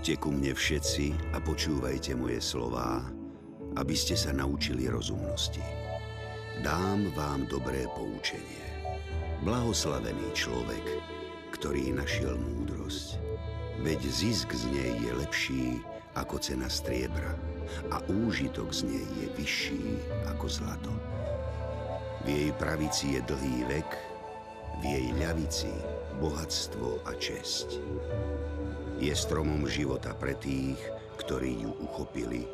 Poďte ku mne všetci a počúvajte moje slová, aby ste sa naučili rozumnosti. Dám vám dobré poučenie. Blahoslavený človek, ktorý našiel múdrosť, veď zisk z nej je lepší ako cena striebra a úžitok z nej je vyšší ako zlato. V jej pravici je dlhý vek, v jej ľavici bohatstvo a česť. Je stromom života pre tých, ktorí ju uchopili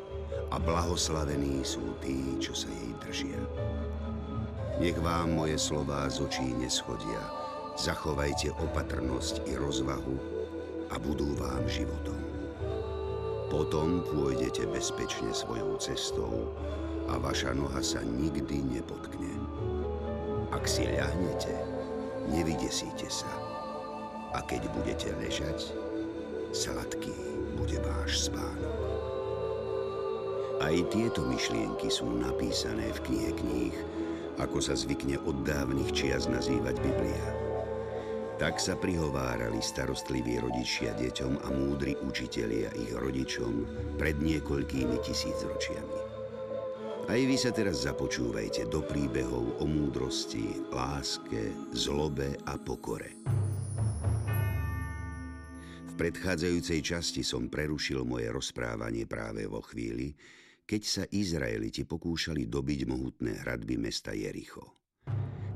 a blahoslavení sú tí, čo sa jej držia. Nech vám moje slová z očí neschodia, zachovajte opatrnosť i rozvahu a budú vám životom. Potom pôjdete bezpečne svojou cestou a vaša noha sa nikdy nepotkne. Ak si ľahnete, nevydesíte sa. A keď budete ležať, sladký bude váš spánok. Aj tieto myšlienky sú napísané v knihe kníh, ako sa zvykne od dávnych čias nazývať Biblia. Tak sa prihovárali starostliví rodičia deťom a múdri učitelia ich rodičom pred niekoľkými tisícročiami. Aj vy sa teraz započúvajte do príbehov o múdrosti, láske, zlobe a pokore predchádzajúcej časti som prerušil moje rozprávanie práve vo chvíli, keď sa Izraeliti pokúšali dobiť mohutné hradby mesta Jericho.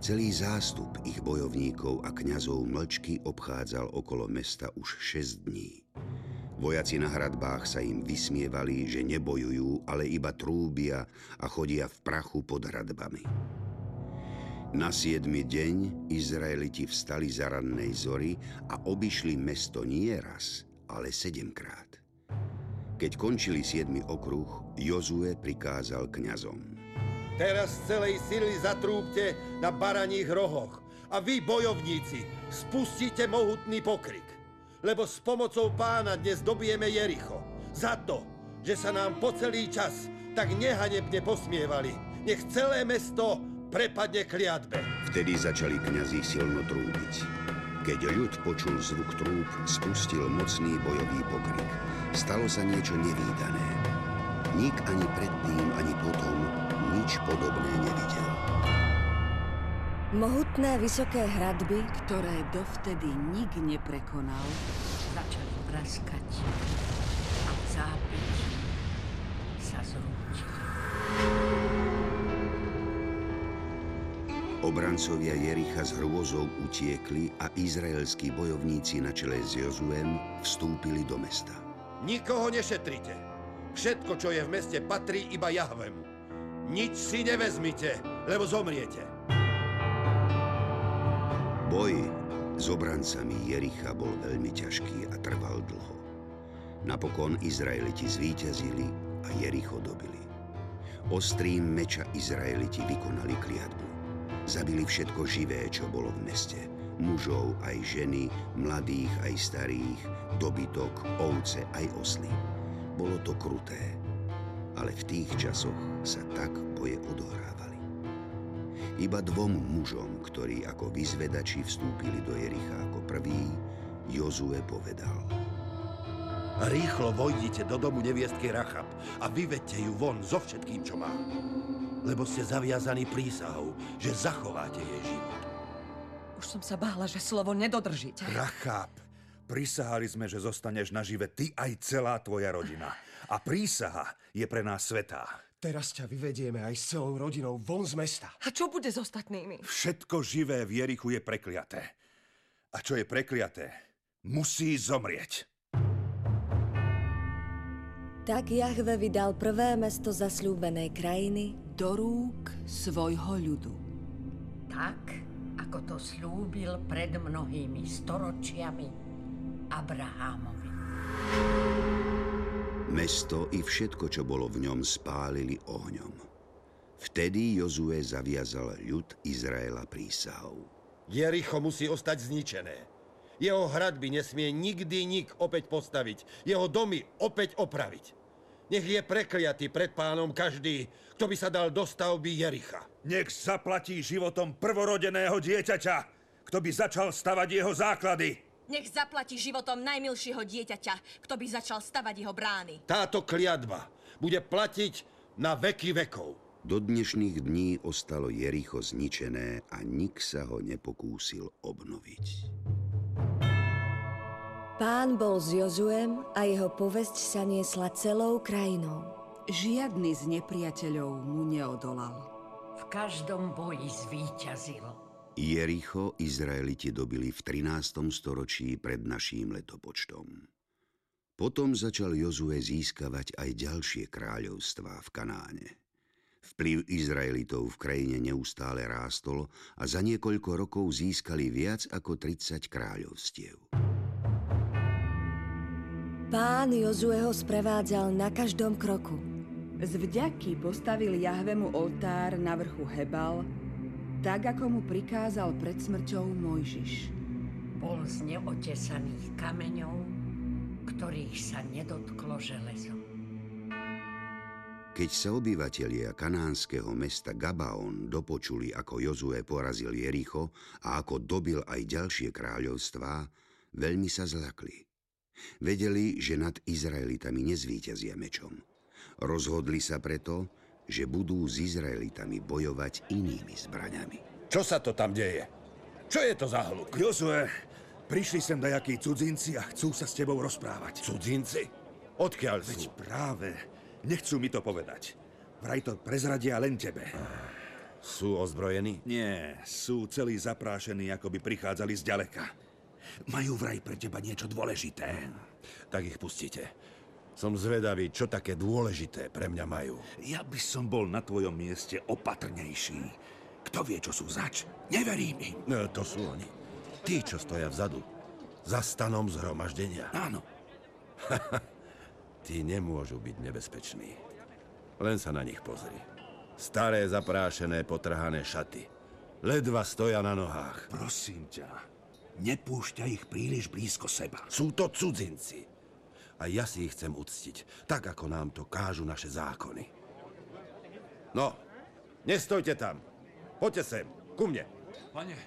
Celý zástup ich bojovníkov a kňazov mlčky obchádzal okolo mesta už 6 dní. Vojaci na hradbách sa im vysmievali, že nebojujú, ale iba trúbia a chodia v prachu pod hradbami. Na siedmy deň Izraeliti vstali za rannej zory a obišli mesto nie raz, ale sedemkrát. Keď končili siedmy okruh, Jozue prikázal kňazom. Teraz celej sily zatrúbte na baraních rohoch a vy, bojovníci, spustite mohutný pokrik. Lebo s pomocou pána dnes dobijeme Jericho. Za to, že sa nám po celý čas tak nehanebne posmievali. Nech celé mesto prepadne kliatbe. Vtedy začali kňazi silno trúbiť. Keď ľud počul zvuk trúb, spustil mocný bojový pokrik. Stalo sa niečo nevýdané. Nik ani predtým, ani potom nič podobné nevidel. Mohutné vysoké hradby, ktoré dovtedy nik neprekonal, začali praskať a zápiť sa zrútiť. Obrancovia Jericha s hrôzou utiekli a izraelskí bojovníci na čele s Jozuem vstúpili do mesta. Nikoho nešetrite. Všetko, čo je v meste, patrí iba Jahvemu. Nič si nevezmite, lebo zomriete. Boj s obrancami Jericha bol veľmi ťažký a trval dlho. Napokon Izraeliti zvíťazili a Jericho dobili. Ostrým meča Izraeliti vykonali kliatbu. Zabili všetko živé, čo bolo v meste. Mužov aj ženy, mladých aj starých, dobytok, ovce aj osly. Bolo to kruté, ale v tých časoch sa tak boje odohrávali. Iba dvom mužom, ktorí ako vyzvedači vstúpili do Jericha ako prvý, Jozue povedal. Rýchlo vojdite do domu neviestky Rachab a vyvedte ju von so všetkým, čo má lebo ste zaviazaní prísahou, že zachováte jej život. Už som sa bála, že slovo nedodržíte. Rachab, prisahali sme, že zostaneš nažive ty aj celá tvoja rodina. A prísaha je pre nás svetá. Teraz ťa vyvedieme aj s celou rodinou von z mesta. A čo bude s ostatnými? Všetko živé v Jerichu je prekliaté. A čo je prekliaté, musí zomrieť. Tak Jahve vydal prvé mesto zasľúbenej krajiny do rúk svojho ľudu. Tak, ako to slúbil pred mnohými storočiami Abrahámovi. Mesto i všetko, čo bolo v ňom, spálili ohňom. Vtedy Jozue zaviazal ľud Izraela prísahou. Jericho musí ostať zničené. Jeho hradby nesmie nikdy nik opäť postaviť. Jeho domy opäť opraviť. Nech je prekliatý pred pánom každý, kto by sa dal do stavby Jericha. Nech zaplatí životom prvorodeného dieťaťa, kto by začal stavať jeho základy. Nech zaplatí životom najmilšieho dieťaťa, kto by začal stavať jeho brány. Táto kliatba bude platiť na veky vekov. Do dnešných dní ostalo Jericho zničené a nik sa ho nepokúsil obnoviť. Pán bol s Jozuem a jeho povesť sa niesla celou krajinou. Žiadny z nepriateľov mu neodolal. V každom boji zvíťazil. Jericho Izraeliti dobili v 13. storočí pred naším letopočtom. Potom začal Jozue získavať aj ďalšie kráľovstvá v Kanáne. Vplyv Izraelitov v krajine neustále rástol a za niekoľko rokov získali viac ako 30 kráľovstiev. Pán Jozueho sprevádzal na každom kroku. Z vďaky postavil Jahvemu oltár na vrchu Hebal, tak ako mu prikázal pred smrťou Mojžiš. Bol z neotesaných kameňov, ktorých sa nedotklo železo. Keď sa obyvatelia kanánskeho mesta Gabaon dopočuli, ako Jozue porazil Jericho a ako dobil aj ďalšie kráľovstvá, veľmi sa zlakli. Vedeli, že nad Izraelitami nezvíťazia mečom. Rozhodli sa preto, že budú s Izraelitami bojovať inými zbraňami. Čo sa to tam deje? Čo je to za hluk? Jozue, prišli sem dajakí cudzinci a chcú sa s tebou rozprávať. Cudzinci? Odkiaľ sú? Veď práve, nechcú mi to povedať. Vraj to prezradia len tebe. Sú ozbrojení? Nie, sú celí zaprášení, ako by prichádzali z ďaleka. Majú vraj pre teba niečo dôležité. Tak ich pustíte. Som zvedavý, čo také dôležité pre mňa majú. Ja by som bol na tvojom mieste opatrnejší. Kto vie, čo sú zač? Neverím im. No, to sú oni. Tí, čo stoja vzadu. Za stanom zhromaždenia. Áno. Tí nemôžu byť nebezpeční. Len sa na nich pozri. Staré, zaprášené, potrhané šaty. Ledva stoja na nohách. Prosím ťa, nepúšťaj ich príliš blízko seba. Sú to cudzinci. A ja si ich chcem uctiť, tak ako nám to kážu naše zákony. No, nestojte tam. Poďte sem, ku mne. Pane,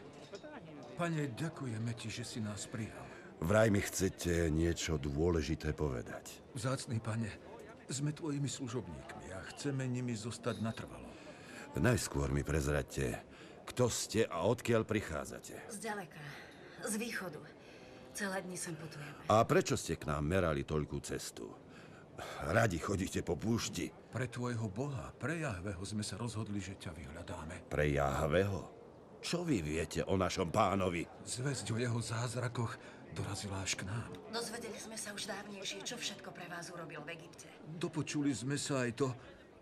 pane, ďakujeme ti, že si nás prijal. Vraj mi chcete niečo dôležité povedať. Vzácný pane, sme tvojimi služobníkmi a chceme nimi zostať natrvalo. Najskôr mi prezraďte, kto ste a odkiaľ prichádzate. Zďaleka, z východu. Celé dni sem putujeme. A prečo ste k nám merali toľkú cestu? Radi chodíte po púšti. Pre tvojho boha, pre Jahveho sme sa rozhodli, že ťa vyhľadáme. Pre Jahveho? Čo vy viete o našom pánovi? Zväzť o jeho zázrakoch dorazila až k nám. Dozvedeli sme sa už dávnejšie, čo všetko pre vás urobil v Egypte. Dopočuli sme sa aj to,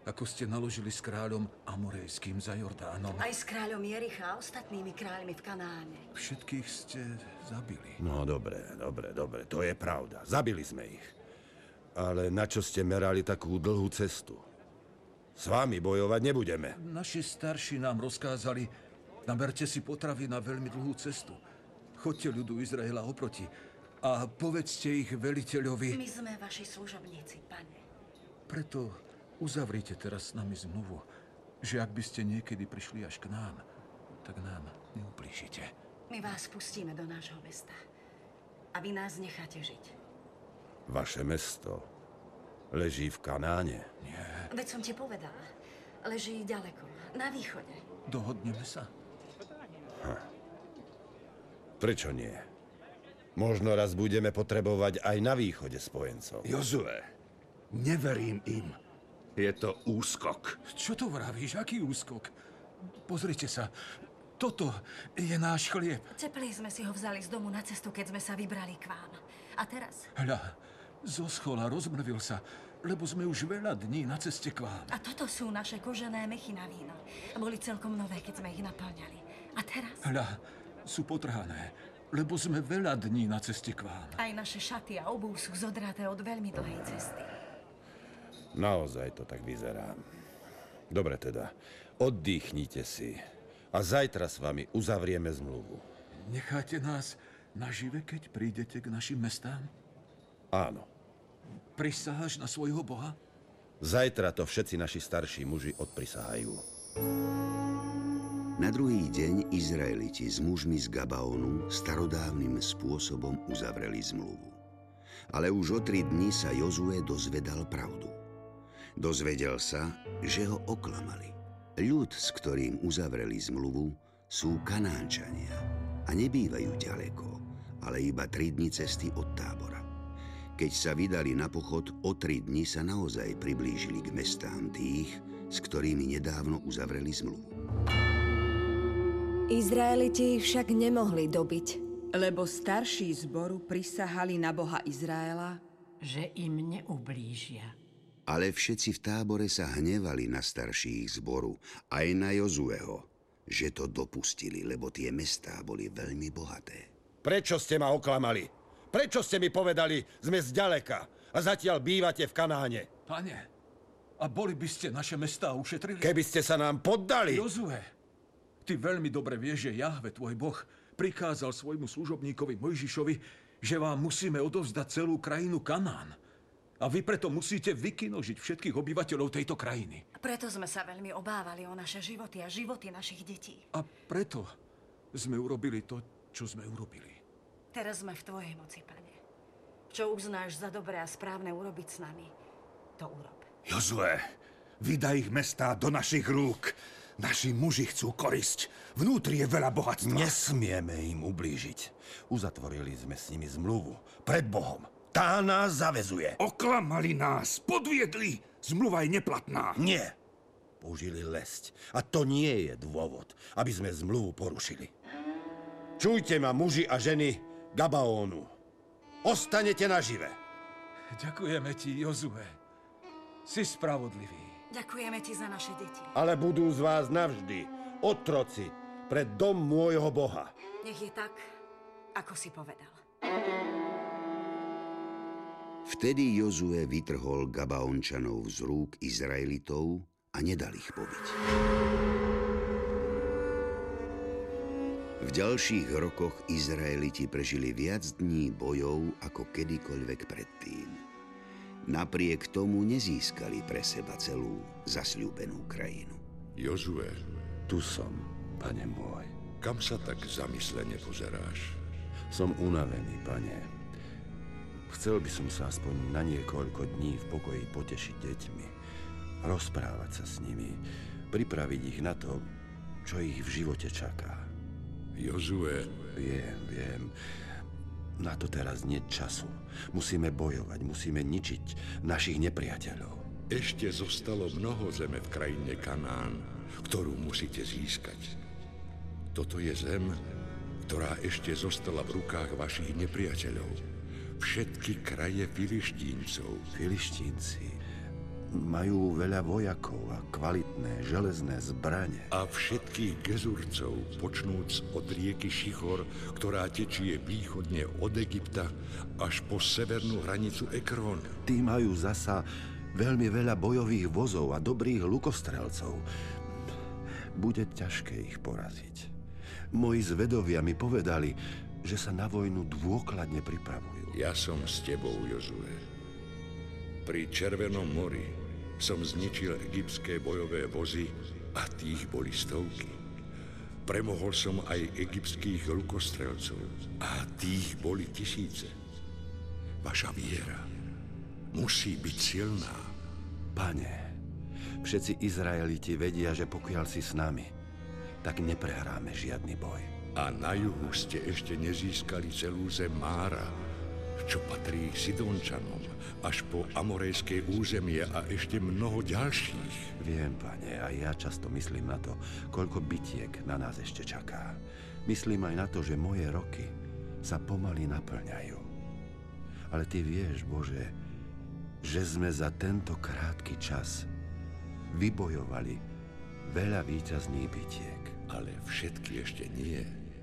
ako ste naložili s kráľom Amorejským za Jordánom. Aj s kráľom Jericha a ostatnými kráľmi v Kanáne. Všetkých ste zabili. No dobre, dobre, dobre, to je pravda. Zabili sme ich. Ale na čo ste merali takú dlhú cestu? S vami bojovať nebudeme. Naši starší nám rozkázali, naberte si potravy na veľmi dlhú cestu. Chodte ľudu Izraela oproti a povedzte ich veliteľovi... My sme vaši služobníci, pane. Preto uzavrite teraz s nami zmluvu, že ak by ste niekedy prišli až k nám, tak nám neublížite. My vás pustíme do nášho mesta. A vy nás necháte žiť. Vaše mesto leží v Kanáne. Nie. Veď som ti povedala. Leží ďaleko, na východe. Dohodneme sa? Prečo nie? Možno raz budeme potrebovať aj na východe spojencov. Jozue, neverím im. Je to úskok. Čo to vravíš? Aký úskok? Pozrite sa. Toto je náš chlieb. Cepli sme si ho vzali z domu na cestu, keď sme sa vybrali k vám. A teraz? Hľa, zo schola rozmrvil sa, lebo sme už veľa dní na ceste k vám. A toto sú naše kožené mechy na víno. Boli celkom nové, keď sme ich naplňali. A teraz? Hľa, sú potrhané, lebo sme veľa dní na ceste k vám. Aj naše šaty a obú sú zodraté od veľmi dlhej cesty. Naozaj to tak vyzerá. Dobre teda, oddychnite si a zajtra s vami uzavrieme zmluvu. Necháte nás nažive, keď prídete k našim mestám? Áno. Prisaháš na svojho boha? Zajtra to všetci naši starší muži odprisahajú. Na druhý deň Izraeliti s mužmi z Gabaonu starodávnym spôsobom uzavreli zmluvu. Ale už o tri dní sa Jozue dozvedal pravdu. Dozvedel sa, že ho oklamali. Ľud, s ktorým uzavreli zmluvu, sú Kanánčania a nebývajú ďaleko, ale iba tri dni cesty od tábora. Keď sa vydali na pochod, o tri dni sa naozaj priblížili k mestám tých, s ktorými nedávno uzavreli zmluvu. Izraeliti ich však nemohli dobiť. Lebo starší zboru prisahali na Boha Izraela, že im neublížia. Ale všetci v tábore sa hnevali na starších zboru, aj na Jozueho, že to dopustili, lebo tie mestá boli veľmi bohaté. Prečo ste ma oklamali? Prečo ste mi povedali, sme zďaleka a zatiaľ bývate v Kanáne? Pane, a boli by ste naše mestá ušetrili? Keby ste sa nám poddali... Jozue, ty veľmi dobre vieš, že Jahve, tvoj boh, prikázal svojmu služobníkovi Mojžišovi, že vám musíme odovzdať celú krajinu Kanán. A vy preto musíte vykinožiť všetkých obyvateľov tejto krajiny. Preto sme sa veľmi obávali o naše životy a životy našich detí. A preto sme urobili to, čo sme urobili. Teraz sme v Tvojej moci, Pane. Čo uznáš za dobré a správne urobiť s nami, to urob. Jozue, vydaj ich mestá do našich rúk. Naši muži chcú korisť. Vnútri je veľa bohatstva. Nesmieme im ublížiť. Uzatvorili sme s nimi zmluvu. Pred Bohom. Tá nás zavezuje. Oklamali nás, podviedli. Zmluva je neplatná. Nie. Použili lesť. A to nie je dôvod, aby sme zmluvu porušili. Čujte ma, muži a ženy Gabaónu. Ostanete nažive. Ďakujeme ti, Jozue. Si spravodlivý. Ďakujeme ti za naše deti. Ale budú z vás navždy otroci pred dom môjho Boha. Nech je tak, ako si povedal. Vtedy Jozue vytrhol Gabaončanov z rúk Izraelitov a nedal ich pobiť. V ďalších rokoch Izraeliti prežili viac dní bojov ako kedykoľvek predtým. Napriek tomu nezískali pre seba celú zasľúbenú krajinu. Jozue, Tu som, pane môj. kam sa tak zamyslene pozeráš? Som unavený, pane. Chcel by som sa aspoň na niekoľko dní v pokoji potešiť deťmi. Rozprávať sa s nimi. Pripraviť ich na to, čo ich v živote čaká. Jozue, Viem, viem. Na to teraz nie času. Musíme bojovať, musíme ničiť našich nepriateľov. ešte zostalo mnoho zeme v krajine Kanán, ktorú musíte získať. Toto je zem, ktorá ešte zostala v rukách vašich nepriateľov. Všetky kraje filištíncov. Filištínci majú veľa vojakov a kvalitné železné zbrane. A všetkých gezurcov, počnúc od rieky Šichor, ktorá tečie východne od Egypta až po severnú hranicu Ekrón. Tí majú zasa veľmi veľa bojových vozov a dobrých lukostrelcov. Bude ťažké ich poraziť. Moji zvedovia mi povedali, že sa na vojnu dôkladne pripravujú. Ja som s tebou, Jozue. Pri Červenom mori som zničil egyptské bojové vozy a tých boli stovky. Premohol som aj egyptských lukostrelcov a tých boli tisíce. Vaša viera musí byť silná. Pane, všetci Izraeliti vedia, že pokiaľ si s nami, tak neprehráme žiadny boj. A na juhu ste ešte nezískali celú zem Mára, čo patrí Sidončanom, až po amorejské územie a ešte mnoho ďalších. Viem, pane, a ja často myslím na to, koľko bitiek na nás ešte čaká. Myslím aj na to, že moje roky sa pomaly naplňajú. Ale ty vieš, Bože, že sme za tento krátky čas vybojovali veľa víťazných bitiek. Ale všetky ešte nie.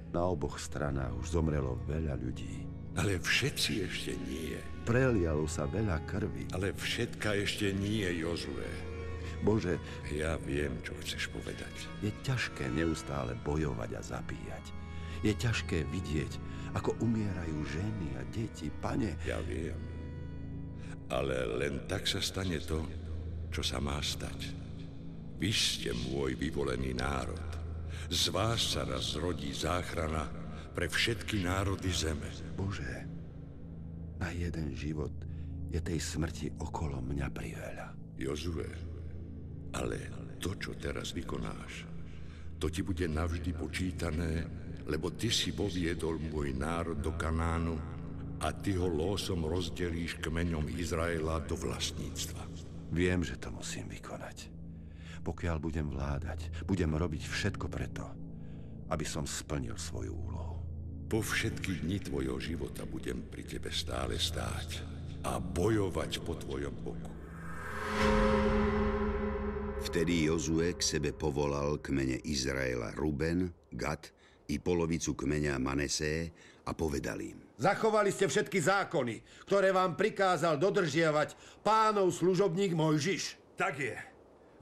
Na oboch stranách už zomrelo veľa ľudí. Ale všetci ešte nie. Prelialo sa veľa krvi. Ale všetka ešte nie, Jozue. Bože, Ja viem, čo chceš povedať. je ťažké neustále bojovať a zabíjať. Je ťažké vidieť, ako umierajú ženy a deti. Pane, Ja viem. Ale len tak sa stane to, čo sa má stať. Vy ste môj vyvolený národ. Z vás sa raz zrodí záchrana pre všetky národy zeme. Bože, na jeden život je tej smrti okolo mňa priveľa. Jozue, ale to, čo teraz vykonáš, to ti bude navždy počítané, lebo ty si poviedol môj národ do Kanánu a ty ho losom rozdelíš kmeňom Izraela do vlastníctva. Viem, že to musím vykonať. Pokiaľ budem vládať, budem robiť všetko preto, aby som splnil svoju úlohu. Po všetky dni tvojho života budem pri tebe stále stáť a bojovať po tvojom boku. Vtedy Jozue k sebe povolal kmene Izraela Ruben, Gad i polovicu kmeňa Manesé a povedal im. Zachovali ste všetky zákony, ktoré vám prikázal dodržiavať pánov služobník Mojžiš. Tak je.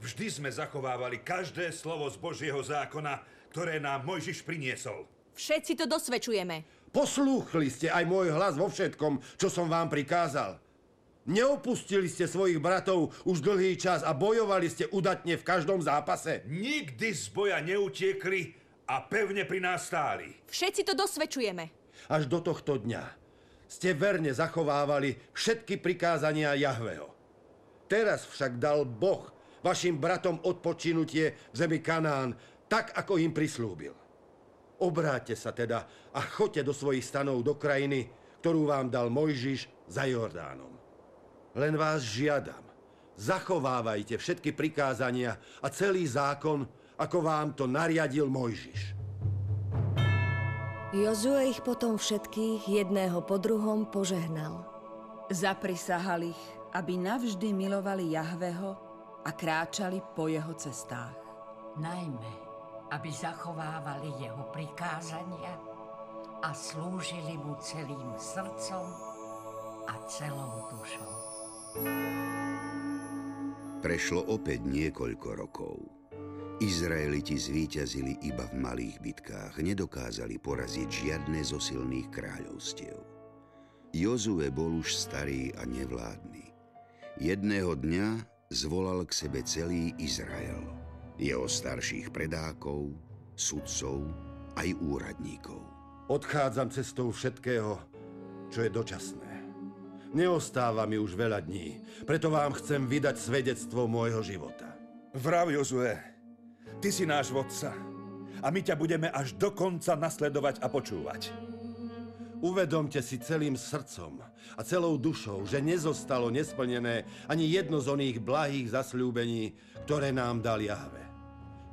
Vždy sme zachovávali každé slovo z Božieho zákona, ktoré nám Mojžiš priniesol. Všetci to dosvedčujeme. Poslúchli ste aj môj hlas vo všetkom, čo som vám prikázal. Neopustili ste svojich bratov už dlhý čas a bojovali ste udatne v každom zápase. Nikdy z boja neutiekli a pevne pri nás stáli. Všetci to dosvedčujeme. Až do tohto dňa ste verne zachovávali všetky prikázania Jahveho. Teraz však dal Boh vašim bratom odpočinutie v zemi Kanán, tak ako im prislúbil. Obráťte sa teda a choďte do svojich stanov do krajiny, ktorú vám dal Mojžiš za Jordánom. Len vás žiadam, zachovávajte všetky prikázania a celý zákon, ako vám to nariadil Mojžiš. Jozue ich potom všetkých jedného po druhom požehnal. Zaprisahal ich, aby navždy milovali Jahveho a kráčali po jeho cestách. Najmä, aby zachovávali jeho prikázania a slúžili mu celým srdcom a celou dušou. Prešlo opäť niekoľko rokov. Izraeliti zvíťazili iba v malých bitkách, nedokázali poraziť žiadne zo silných kráľovstiev. Jozue bol už starý a nevládny. Jedného dňa zvolal k sebe celý Izrael, jeho starších predákov, sudcov aj úradníkov. Odchádzam cestou všetkého, čo je dočasné. Neostáva mi už veľa dní, preto vám chcem vydať svedectvo môjho života. Vrav, Jozue, ty si náš vodca a my ťa budeme až do konca nasledovať a počúvať. Uvedomte si celým srdcom a celou dušou, že nezostalo nesplnené ani jedno z oných blahých zasľúbení, ktoré nám dal Jahve.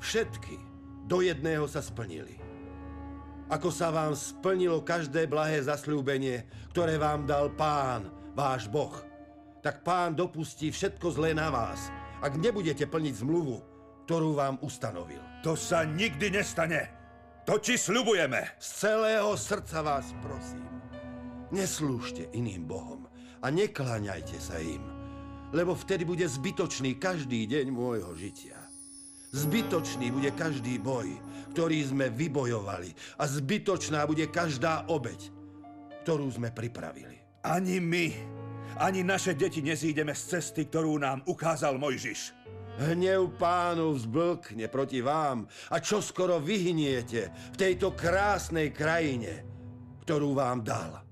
Všetky do jedného sa splnili. Ako sa vám splnilo každé blahé zasľúbenie, ktoré vám dal Pán, váš Boh, tak Pán dopustí všetko zlé na vás, ak nebudete plniť zmluvu, ktorú vám ustanovil. To sa nikdy nestane. To ti sľubujeme. Z celého srdca vás prosím, neslúžte iným Bohom a nekláňajte sa im, lebo vtedy bude zbytočný každý deň môjho žitia. Zbytočný bude každý boj, ktorý sme vybojovali a zbytočná bude každá obeď, ktorú sme pripravili. Ani my, ani naše deti nezídeme z cesty, ktorú nám ukázal Mojžiš. Hnev pánu vzblkne proti vám a čo skoro vyhniete v tejto krásnej krajine, ktorú vám dal.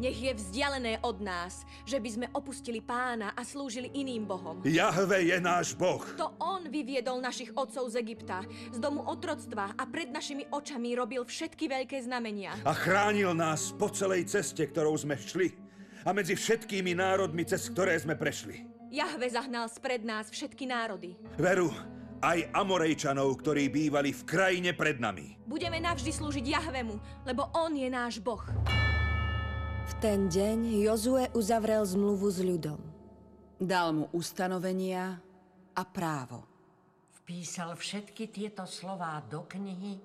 Nech je vzdialené od nás, že by sme opustili pána a slúžili iným bohom. Jahve je náš boh. To on vyviedol našich otcov z Egypta, z domu otroctva a pred našimi očami robil všetky veľké znamenia. A chránil nás po celej ceste, ktorou sme šli a medzi všetkými národmi, cez ktoré sme prešli. Jahve zahnal spred nás všetky národy. Veru, aj Amorejčanov, ktorí bývali v krajine pred nami. Budeme navždy slúžiť Jahvemu, lebo on je náš boh. V ten deň Jozue uzavrel zmluvu s ľudom. Dal mu ustanovenia a právo. Vpísal všetky tieto slová do knihy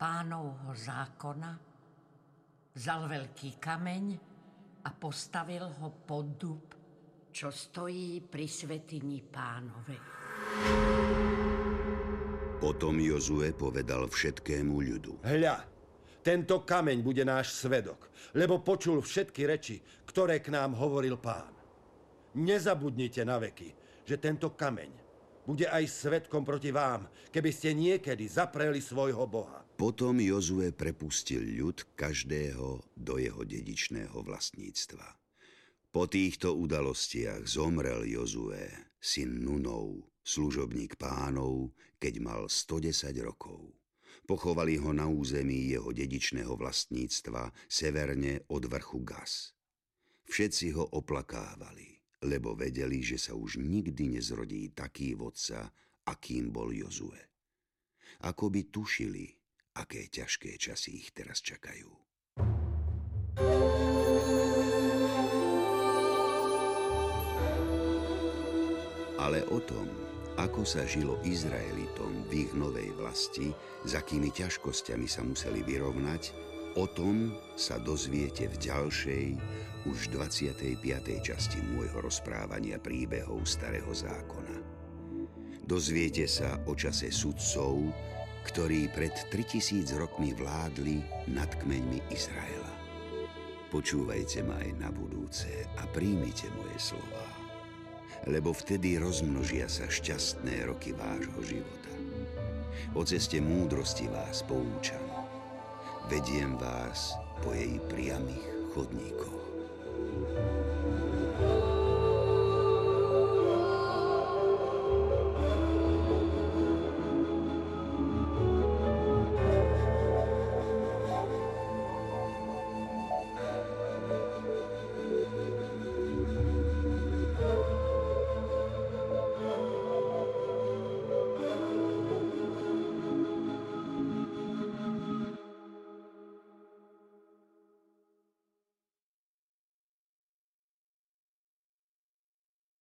pánovho zákona, vzal veľký kameň a postavil ho pod dub, čo stojí pri svetini pánovej. Potom Jozue povedal všetkému ľudu. Hľa, tento kameň bude náš svedok, lebo počul všetky reči, ktoré k nám hovoril pán. Nezabudnite na veky, že tento kameň bude aj svetkom proti vám, keby ste niekedy zapreli svojho Boha. Potom Jozue prepustil ľud každého do jeho dedičného vlastníctva. Po týchto udalostiach zomrel Jozue, syn Nunov, služobník pánov, keď mal 110 rokov. Pochovali ho na území jeho dedičného vlastníctva severne od vrchu Gas. Všetci ho oplakávali, lebo vedeli, že sa už nikdy nezrodí taký vodca, akým bol Jozue. Ako by tušili, aké ťažké časy ich teraz čakajú. Ale o tom, ako sa žilo Izraelitom v ich novej vlasti, s akými ťažkosťami sa museli vyrovnať, o tom sa dozviete v ďalšej, už 25. časti môjho rozprávania príbehov Starého zákona. Dozviete sa o čase sudcov, ktorí pred 3000 rokmi vládli nad kmeňmi Izraela. Počúvajte ma aj na budúce a príjmite moje slová lebo vtedy rozmnožia sa šťastné roky vášho života. O ceste múdrosti vás poučam. Vediem vás po jej priamých chodníkoch.